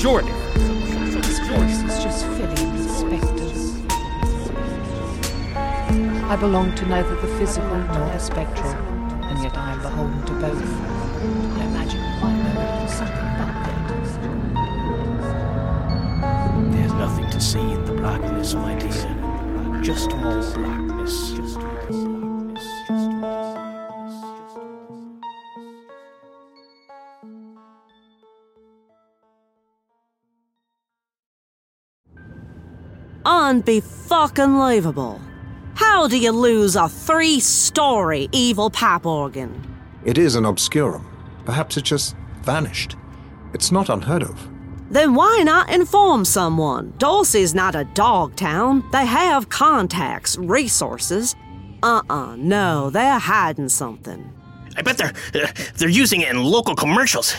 Jordan. This place is just filling with spectres. I belong to neither the physical nor the spectral, and yet I am beholden to both. I imagine my memory is something about that. There's nothing to see in the blackness, my dear. Just more blackness. Just more blackness. Unbefucking-believable. How do you lose a three-story evil pap organ? It is an obscurum. Perhaps it just vanished. It's not unheard of. Then why not inform someone? Dulcie's not a dog town. They have contacts, resources. Uh-uh, no, they're hiding something. I bet they're uh, they're using it in local commercials.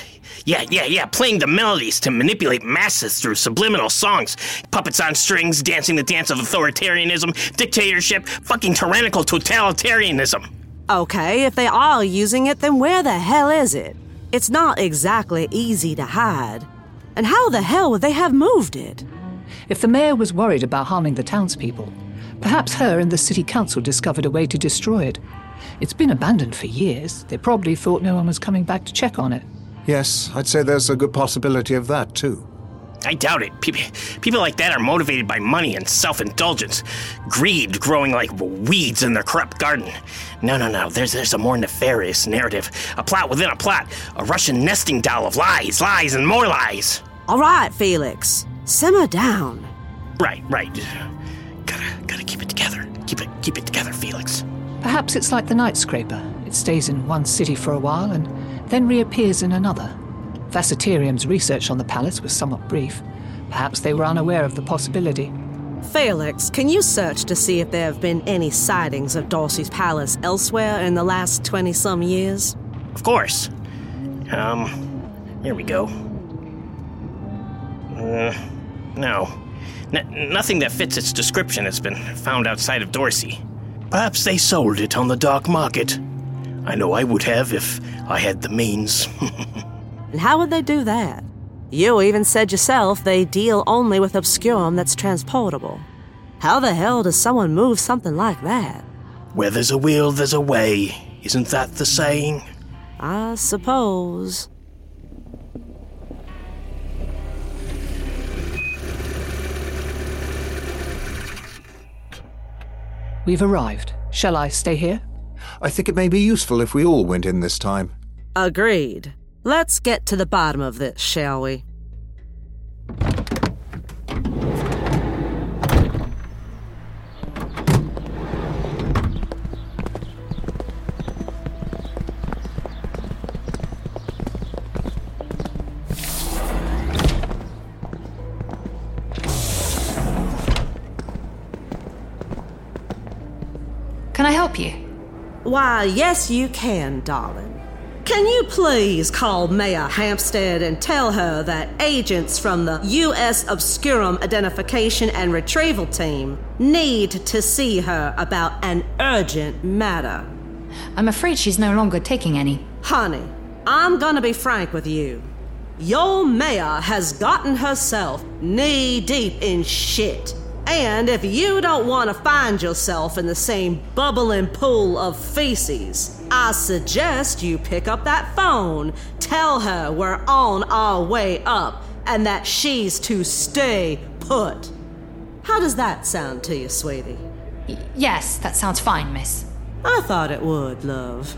Yeah, yeah, yeah, playing the melodies to manipulate masses through subliminal songs, puppets on strings, dancing the dance of authoritarianism, dictatorship, fucking tyrannical totalitarianism. Okay, if they are using it, then where the hell is it? It's not exactly easy to hide. And how the hell would they have moved it? If the mayor was worried about harming the townspeople, perhaps her and the city council discovered a way to destroy it. It's been abandoned for years. They probably thought no one was coming back to check on it. Yes, I'd say there's a good possibility of that, too. I doubt it. People, people like that are motivated by money and self indulgence, greed growing like weeds in their corrupt garden. No, no, no. There's, there's a more nefarious narrative, a plot within a plot, a Russian nesting doll of lies, lies, and more lies. All right, Felix. Simmer down. Right, right. Gotta, gotta keep it together. Keep it, keep it together, Felix. Perhaps it's like the night scraper. It stays in one city for a while and then reappears in another. Vaciterium's research on the palace was somewhat brief. Perhaps they were unaware of the possibility. Felix, can you search to see if there have been any sightings of Dorsey's palace elsewhere in the last 20 some years? Of course. Um, here we go. Uh, no. N- nothing that fits its description has been found outside of Dorsey. Perhaps they sold it on the dark market. I know I would have if I had the means. And how would they do that? You even said yourself they deal only with obscurum that's transportable. How the hell does someone move something like that? Where there's a will, there's a way. Isn't that the saying? I suppose. We've arrived. Shall I stay here? I think it may be useful if we all went in this time. Agreed. Let's get to the bottom of this, shall we? Help you? Why, yes, you can, darling. Can you please call Mayor Hampstead and tell her that agents from the U.S. Obscurum Identification and Retrieval Team need to see her about an urgent matter? I'm afraid she's no longer taking any. Honey, I'm gonna be frank with you. Your mayor has gotten herself knee deep in shit. And if you don't want to find yourself in the same bubbling pool of feces, I suggest you pick up that phone, tell her we're on our way up, and that she's to stay put. How does that sound to you, sweetie? Y- yes, that sounds fine, miss. I thought it would, love.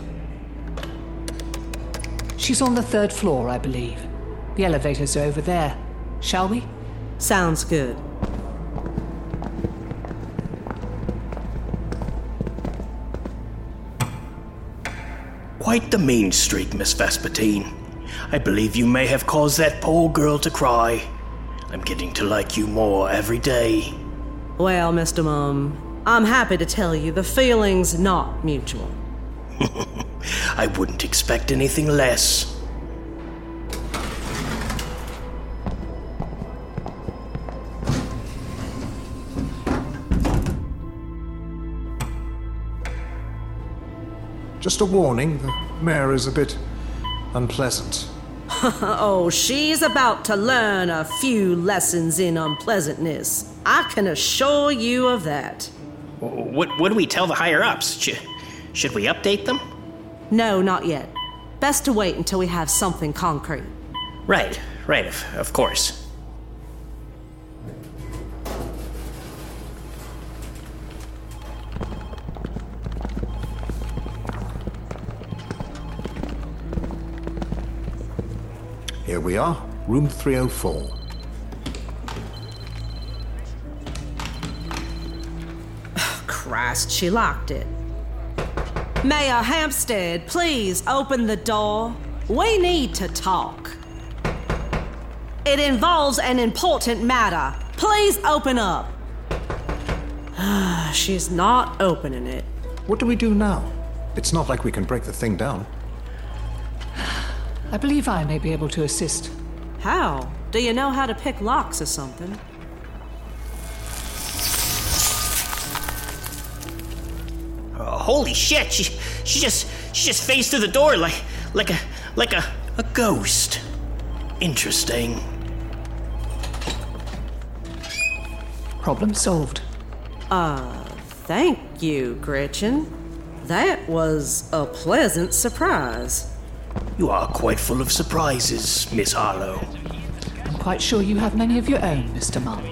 She's on the third floor, I believe. The elevators are over there. Shall we? Sounds good. Quite the mean streak, Miss Vespertine. I believe you may have caused that poor girl to cry. I'm getting to like you more every day. Well, Mr. Mum, I'm happy to tell you the feeling's not mutual. I wouldn't expect anything less. Just a warning the mayor is a bit unpleasant. oh, she's about to learn a few lessons in unpleasantness. I can assure you of that. What, what do we tell the higher ups? Sh- should we update them? No, not yet. Best to wait until we have something concrete. Right, right, of, of course. We are, room 304. Christ, she locked it. Mayor Hampstead, please open the door. We need to talk. It involves an important matter. Please open up. She's not opening it. What do we do now? It's not like we can break the thing down. I believe I may be able to assist. How? Do you know how to pick locks or something? Oh, holy shit! She she just she just phased through the door like like a like a a ghost. Interesting. Problem solved. Uh, thank you, Gretchen. That was a pleasant surprise. You are quite full of surprises, Miss Harlowe. I'm quite sure you have many of your own, Mr. Mum.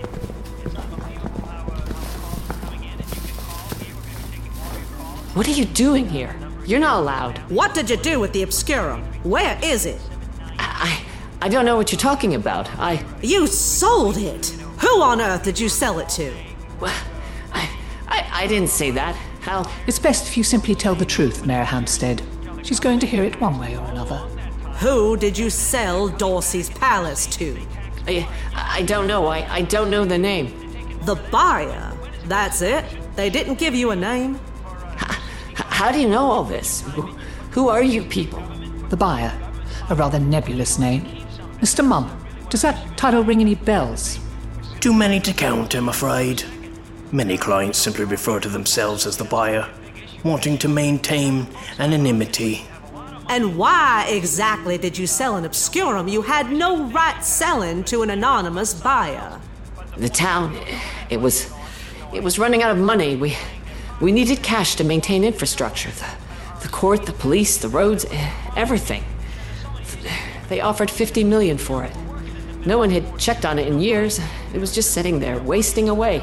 What are you doing here? You're not allowed. What did you do with the Obscurum? Where is it? I, I don't know what you're talking about. I. You sold it! Who on earth did you sell it to? Well, I, I, I didn't say that. How? It's best if you simply tell the truth, Mayor Hampstead. She's going to hear it one way or another. Who did you sell Dorsey's Palace to? I, I don't know. I, I don't know the name. The buyer. That's it. They didn't give you a name. How do you know all this? Who are you people? The buyer. A rather nebulous name. Mr. Mum, does that title ring any bells? Too many to count, I'm afraid. Many clients simply refer to themselves as the buyer, wanting to maintain anonymity. And why exactly did you sell an obscurum you had no right selling to an anonymous buyer? The town, it was, it was running out of money. We, we needed cash to maintain infrastructure. The, the court, the police, the roads, eh, everything. They offered 50 million for it. No one had checked on it in years. It was just sitting there, wasting away.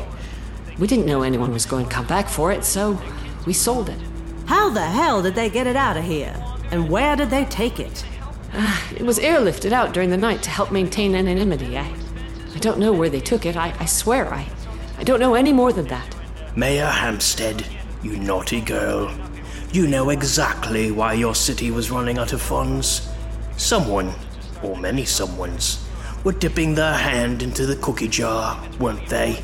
We didn't know anyone was going to come back for it, so we sold it. How the hell did they get it out of here? And where did they take it? Uh, it was airlifted out during the night to help maintain anonymity. I, I don't know where they took it. I, I swear I, I don't know any more than that. Mayor Hampstead, you naughty girl. You know exactly why your city was running out of funds. Someone, or many someones, were dipping their hand into the cookie jar, weren't they?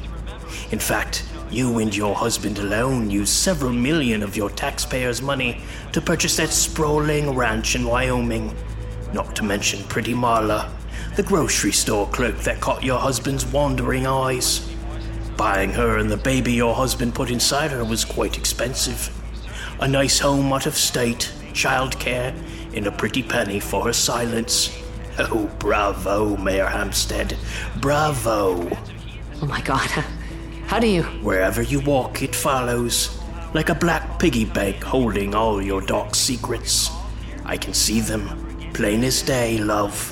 In fact, you and your husband alone used several million of your taxpayers' money to purchase that sprawling ranch in Wyoming. Not to mention Pretty Marla, the grocery store clerk that caught your husband's wandering eyes. Buying her and the baby your husband put inside her was quite expensive. A nice home out of state, childcare, and a pretty penny for her silence. Oh, bravo, Mayor Hampstead. Bravo. Oh my god. How do you? Wherever you walk, it follows. Like a black piggy bank holding all your dark secrets. I can see them, plain as day, love.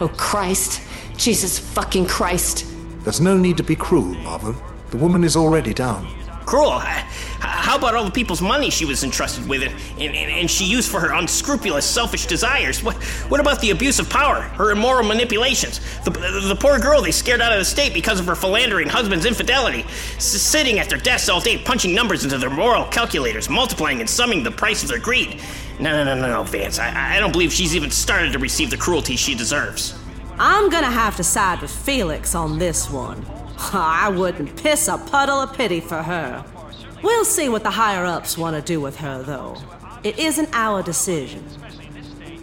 Oh, Christ. Jesus fucking Christ. There's no need to be cruel, Marvel. The woman is already down. Cruel? How about all the people's money she was entrusted with and, and, and she used for her unscrupulous, selfish desires? What, what about the abuse of power, her immoral manipulations? The, the poor girl they scared out of the state because of her philandering husband's infidelity, s- sitting at their desks all day punching numbers into their moral calculators, multiplying and summing the price of their greed. No, no, no, no, no, Vance. I, I don't believe she's even started to receive the cruelty she deserves. I'm gonna have to side with Felix on this one. I wouldn't piss a puddle of pity for her. We'll see what the higher ups want to do with her, though. It isn't our decision.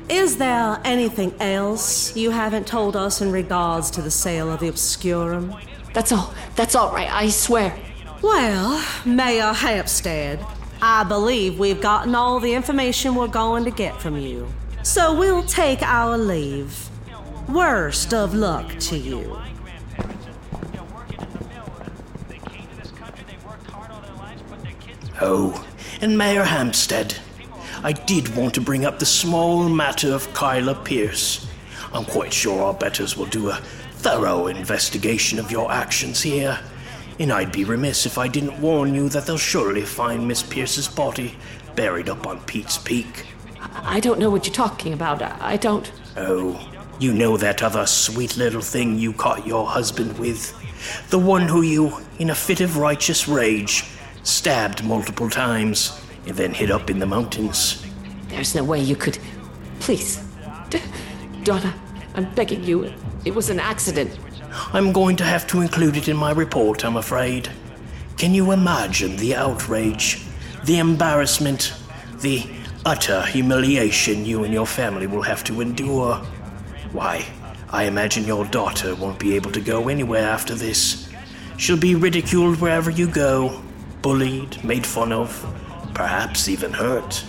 Is there anything else you haven't told us in regards to the sale of the Obscurum? That's all. That's all right, I swear. Well, Mayor Hampstead, I believe we've gotten all the information we're going to get from you. So we'll take our leave. Worst of luck to you. Oh, and Mayor Hampstead, I did want to bring up the small matter of Kyla Pierce. I'm quite sure our betters will do a thorough investigation of your actions here, and I'd be remiss if I didn't warn you that they'll surely find Miss Pierce's body buried up on Pete's Peak. I don't know what you're talking about. I don't. Oh, you know that other sweet little thing you caught your husband with? The one who you, in a fit of righteous rage, stabbed multiple times and then hid up in the mountains. There's no way you could. Please. D- Donna, I'm begging you. It was an accident. I'm going to have to include it in my report, I'm afraid. Can you imagine the outrage, the embarrassment, the utter humiliation you and your family will have to endure? Why, I imagine your daughter won't be able to go anywhere after this. She'll be ridiculed wherever you go, bullied, made fun of, perhaps even hurt.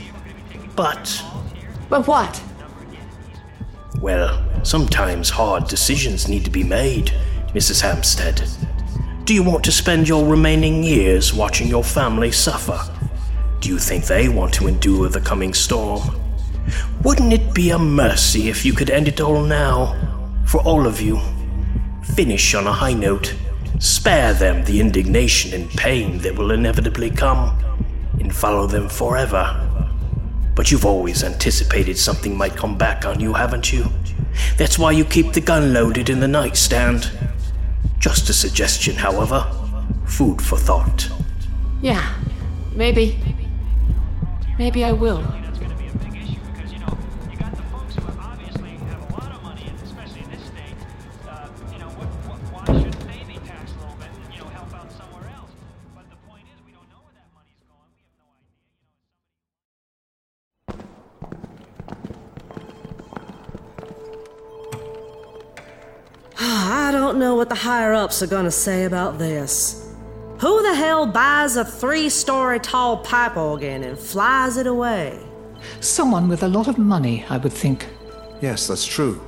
But. But what? Well, sometimes hard decisions need to be made, Mrs. Hampstead. Do you want to spend your remaining years watching your family suffer? Do you think they want to endure the coming storm? Wouldn't it be a mercy if you could end it all now? For all of you. Finish on a high note. Spare them the indignation and pain that will inevitably come, and follow them forever. But you've always anticipated something might come back on you, haven't you? That's why you keep the gun loaded in the nightstand. Just a suggestion, however. Food for thought. Yeah, maybe. Maybe I will. Know what the higher ups are gonna say about this. Who the hell buys a three story tall pipe organ and flies it away? Someone with a lot of money, I would think. Yes, that's true.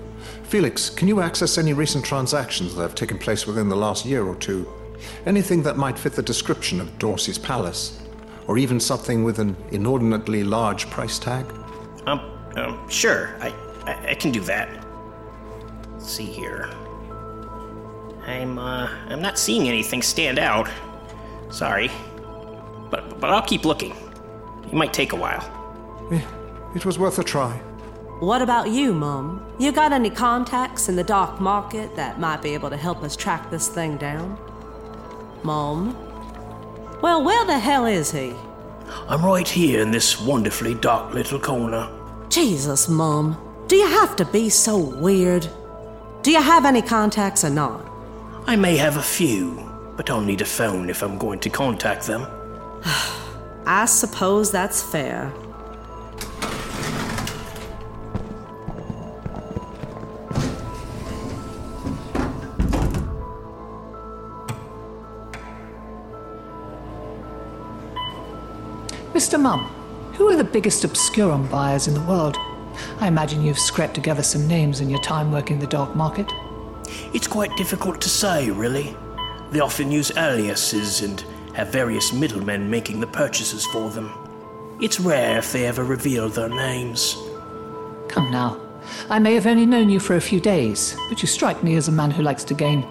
Felix, can you access any recent transactions that have taken place within the last year or two? Anything that might fit the description of Dorsey's palace? Or even something with an inordinately large price tag? Um, um, sure, I, I, I can do that. Let's see here. I'm, uh, I'm not seeing anything stand out. Sorry. But, but I'll keep looking. It might take a while. Eh, It was worth a try. What about you, Mum? You got any contacts in the dark market that might be able to help us track this thing down? Mum? Well, where the hell is he? I'm right here in this wonderfully dark little corner. Jesus, Mum. Do you have to be so weird? Do you have any contacts or not? I may have a few, but I'll need a phone if I'm going to contact them. I suppose that's fair. Mr. Mum, who are the biggest obscurum buyers in the world? I imagine you've scraped together some names in your time working the dark market. It's quite difficult to say, really. They often use aliases and have various middlemen making the purchases for them. It's rare if they ever reveal their names. Come now. I may have only known you for a few days, but you strike me as a man who likes to gain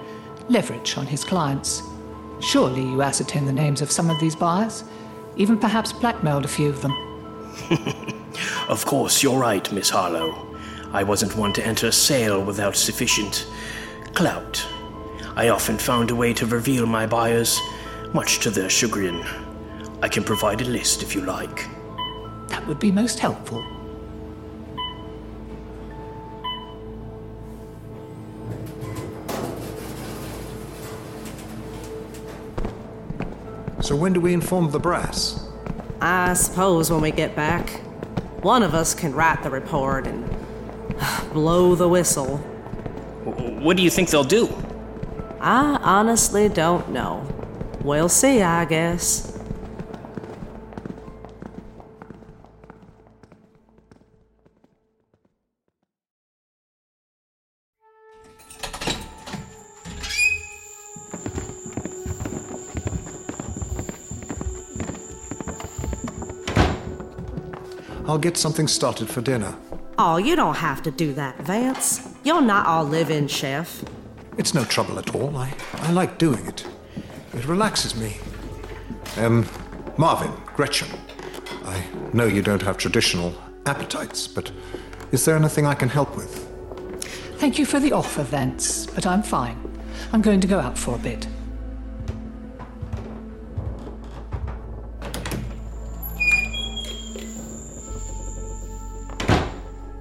leverage on his clients. Surely you ascertained the names of some of these buyers, even perhaps blackmailed a few of them. Of course, you're right, Miss Harlowe. I wasn't one to enter a sale without sufficient clout. I often found a way to reveal my buyers, much to their chagrin. I can provide a list if you like. That would be most helpful. So when do we inform the brass? I suppose when we get back, one of us can write the report and blow the whistle. What do you think they'll do? I honestly don't know. We'll see, I guess. I'll get something started for dinner. Oh, you don't have to do that, Vance. You're not all live-in chef. It's no trouble at all. I, I like doing it. It relaxes me. Um, Marvin, Gretchen, I know you don't have traditional appetites, but is there anything I can help with? Thank you for the offer, Vance, but I'm fine. I'm going to go out for a bit.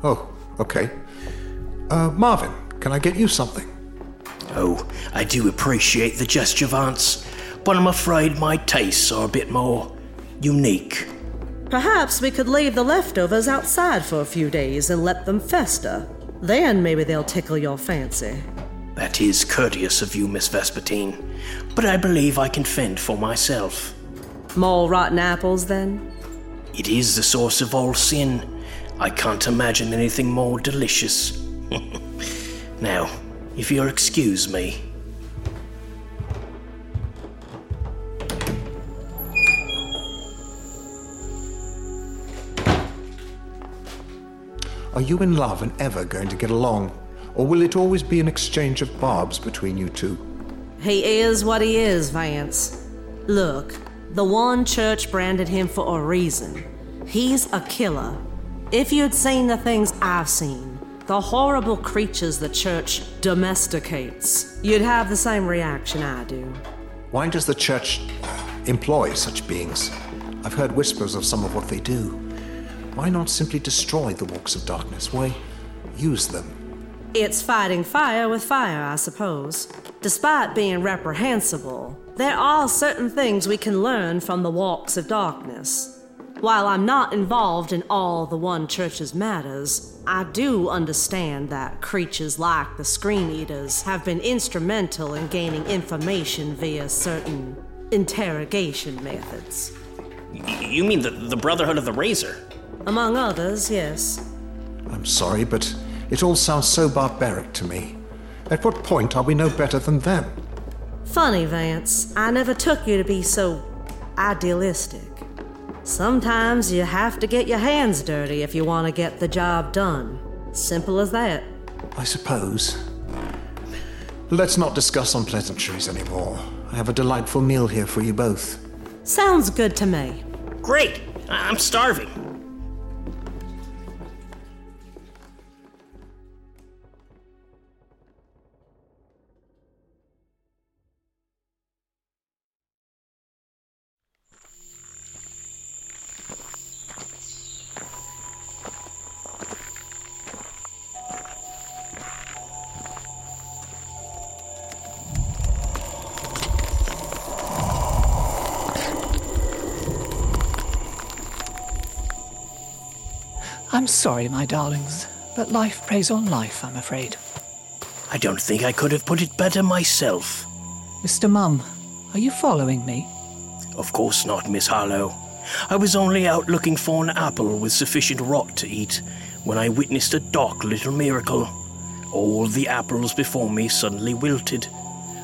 Oh, okay. Uh, Marvin, can I get you something? Oh, I do appreciate the gesture, Vance, but I'm afraid my tastes are a bit more unique. Perhaps we could leave the leftovers outside for a few days and let them fester. Then maybe they'll tickle your fancy. That is courteous of you, Miss Vespertine, but I believe I can fend for myself. More rotten apples, then? It is the source of all sin. I can't imagine anything more delicious. now, if you'll excuse me. Are you in love and ever going to get along? Or will it always be an exchange of barbs between you two? He is what he is, Vance. Look, the one church branded him for a reason. He's a killer. If you'd seen the things I've seen, the horrible creatures the church domesticates, you'd have the same reaction I do. Why does the church employ such beings? I've heard whispers of some of what they do. Why not simply destroy the walks of darkness? Why use them? It's fighting fire with fire, I suppose. Despite being reprehensible, there are certain things we can learn from the walks of darkness. While I'm not involved in all the One Church's matters, I do understand that creatures like the Screen Eaters have been instrumental in gaining information via certain interrogation methods. You mean the, the Brotherhood of the Razor? Among others, yes. I'm sorry, but it all sounds so barbaric to me. At what point are we no better than them? Funny, Vance. I never took you to be so idealistic. Sometimes you have to get your hands dirty if you want to get the job done. Simple as that. I suppose. Let's not discuss unpleasantries anymore. I have a delightful meal here for you both. Sounds good to me. Great! I- I'm starving. I'm sorry, my darlings, but life preys on life, I'm afraid. I don't think I could have put it better myself. Mr. Mum, are you following me? Of course not, Miss Harlowe. I was only out looking for an apple with sufficient rot to eat when I witnessed a dark little miracle. All the apples before me suddenly wilted.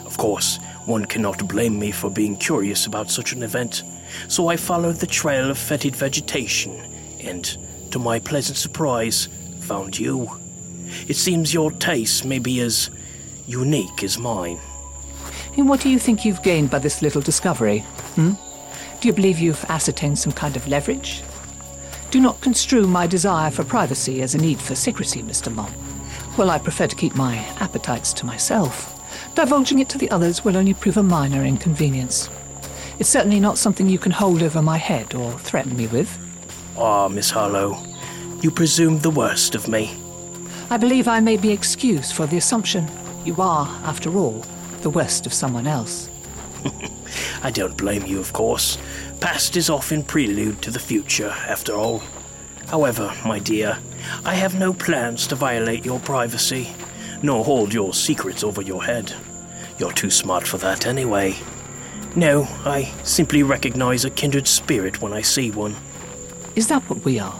Of course, one cannot blame me for being curious about such an event, so I followed the trail of fetid vegetation and, to my pleasant surprise, found you. It seems your tastes may be as unique as mine. And what do you think you've gained by this little discovery? Hmm? Do you believe you've ascertained some kind of leverage? Do not construe my desire for privacy as a need for secrecy, Mr. Mum. Well, I prefer to keep my appetites to myself. Divulging it to the others will only prove a minor inconvenience. It's certainly not something you can hold over my head or threaten me with. Ah, Miss Harlowe, you presumed the worst of me. I believe I may be excused for the assumption you are, after all, the worst of someone else. I don't blame you, of course. Past is often prelude to the future, after all. However, my dear, I have no plans to violate your privacy, nor hold your secrets over your head. You're too smart for that anyway. No, I simply recognize a kindred spirit when I see one. Is that what we are?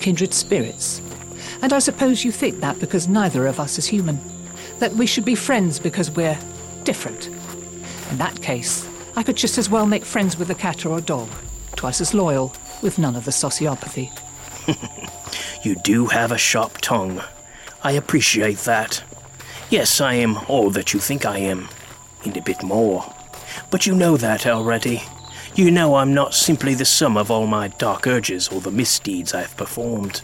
Kindred spirits? And I suppose you think that because neither of us is human. That we should be friends because we're different. In that case, I could just as well make friends with a cat or a dog, twice as loyal, with none of the sociopathy. You do have a sharp tongue. I appreciate that. Yes, I am all that you think I am, and a bit more. But you know that already. You know I'm not simply the sum of all my dark urges or the misdeeds I've performed.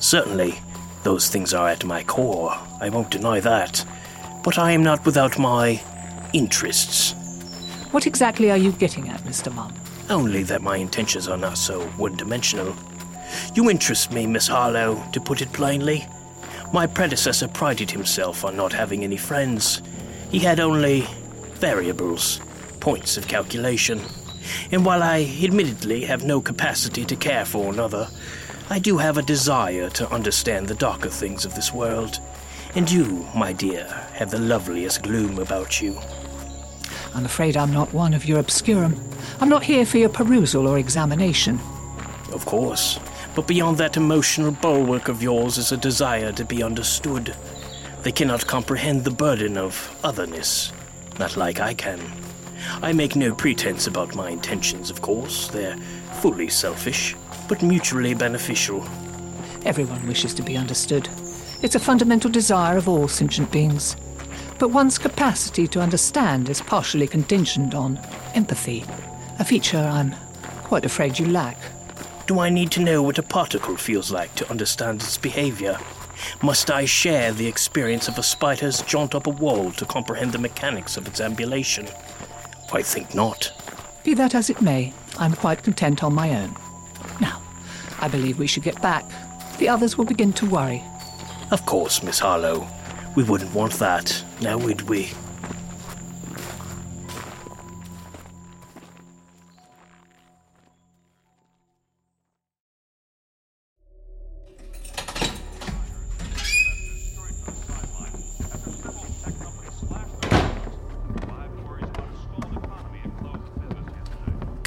Certainly, those things are at my core. I won't deny that. But I am not without my interests. What exactly are you getting at, Mr. Mum? Only that my intentions are not so one dimensional. You interest me, Miss Harlowe, to put it plainly. My predecessor prided himself on not having any friends. He had only variables, points of calculation. And while I admittedly have no capacity to care for another, I do have a desire to understand the darker things of this world. And you, my dear, have the loveliest gloom about you. I'm afraid I'm not one of your obscurum. I'm not here for your perusal or examination. Of course. But beyond that emotional bulwark of yours is a desire to be understood. They cannot comprehend the burden of otherness, not like I can. I make no pretense about my intentions, of course. They're fully selfish, but mutually beneficial. Everyone wishes to be understood. It's a fundamental desire of all sentient beings. But one's capacity to understand is partially contingent on empathy, a feature I'm quite afraid you lack. Do I need to know what a particle feels like to understand its behavior? Must I share the experience of a spider's jaunt up a wall to comprehend the mechanics of its ambulation? I think not. Be that as it may, I'm quite content on my own. Now, I believe we should get back. The others will begin to worry. Of course, Miss Harlowe. We wouldn't want that, now would we?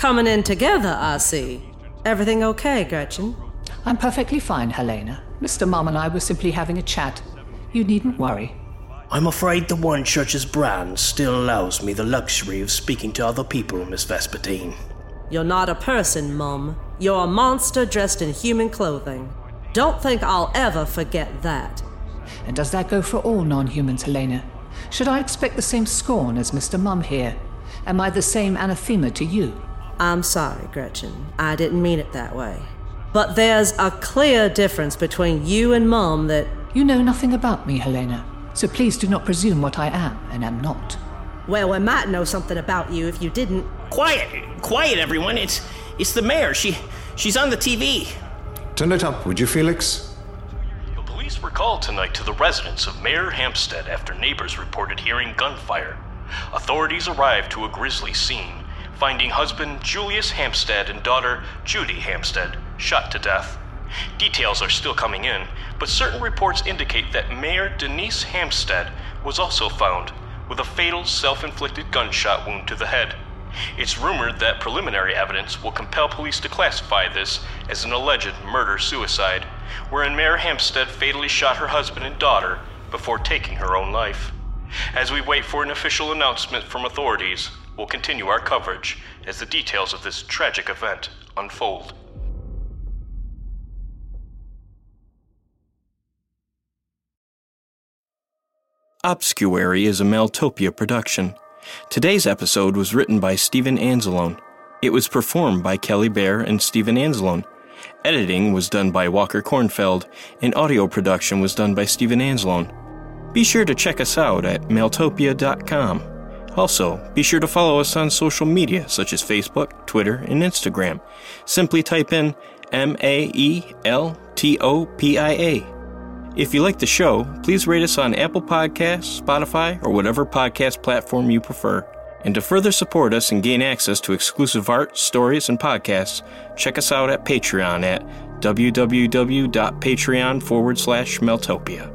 Coming in together, I see. Everything okay, Gretchen? I'm perfectly fine, Helena. Mr. Mum and I were simply having a chat. You needn't worry. I'm afraid the One Church's brand still allows me the luxury of speaking to other people, Miss Vespertine. You're not a person, Mum. You're a monster dressed in human clothing. Don't think I'll ever forget that. And does that go for all non humans, Helena? Should I expect the same scorn as Mr. Mum here? Am I the same anathema to you? I'm sorry, Gretchen. I didn't mean it that way. But there's a clear difference between you and Mum that. You know nothing about me, Helena, so please do not presume what I am and am not. Well, I might know something about you if you didn't. Quiet! Quiet, everyone. It's it's the mayor. She she's on the TV. Turn it up, would you, Felix? The police were called tonight to the residence of Mayor Hampstead after neighbors reported hearing gunfire. Authorities arrived to a grisly scene, finding husband Julius Hampstead and daughter Judy Hampstead shot to death. Details are still coming in, but certain reports indicate that Mayor Denise Hampstead was also found with a fatal self inflicted gunshot wound to the head. It's rumored that preliminary evidence will compel police to classify this as an alleged murder suicide, wherein Mayor Hampstead fatally shot her husband and daughter before taking her own life. As we wait for an official announcement from authorities, we'll continue our coverage as the details of this tragic event unfold. Obscuary is a Maeltopia production. Today's episode was written by Steven Anzalone. It was performed by Kelly Bair and Steven Anzalone. Editing was done by Walker Kornfeld, and audio production was done by Steven Anzalone. Be sure to check us out at maeltopia.com. Also, be sure to follow us on social media such as Facebook, Twitter, and Instagram. Simply type in M A E L T O P I A. If you like the show, please rate us on Apple Podcasts, Spotify, or whatever podcast platform you prefer. And to further support us and gain access to exclusive art, stories, and podcasts, check us out at Patreon at www.patreon forward slash Maeltopia.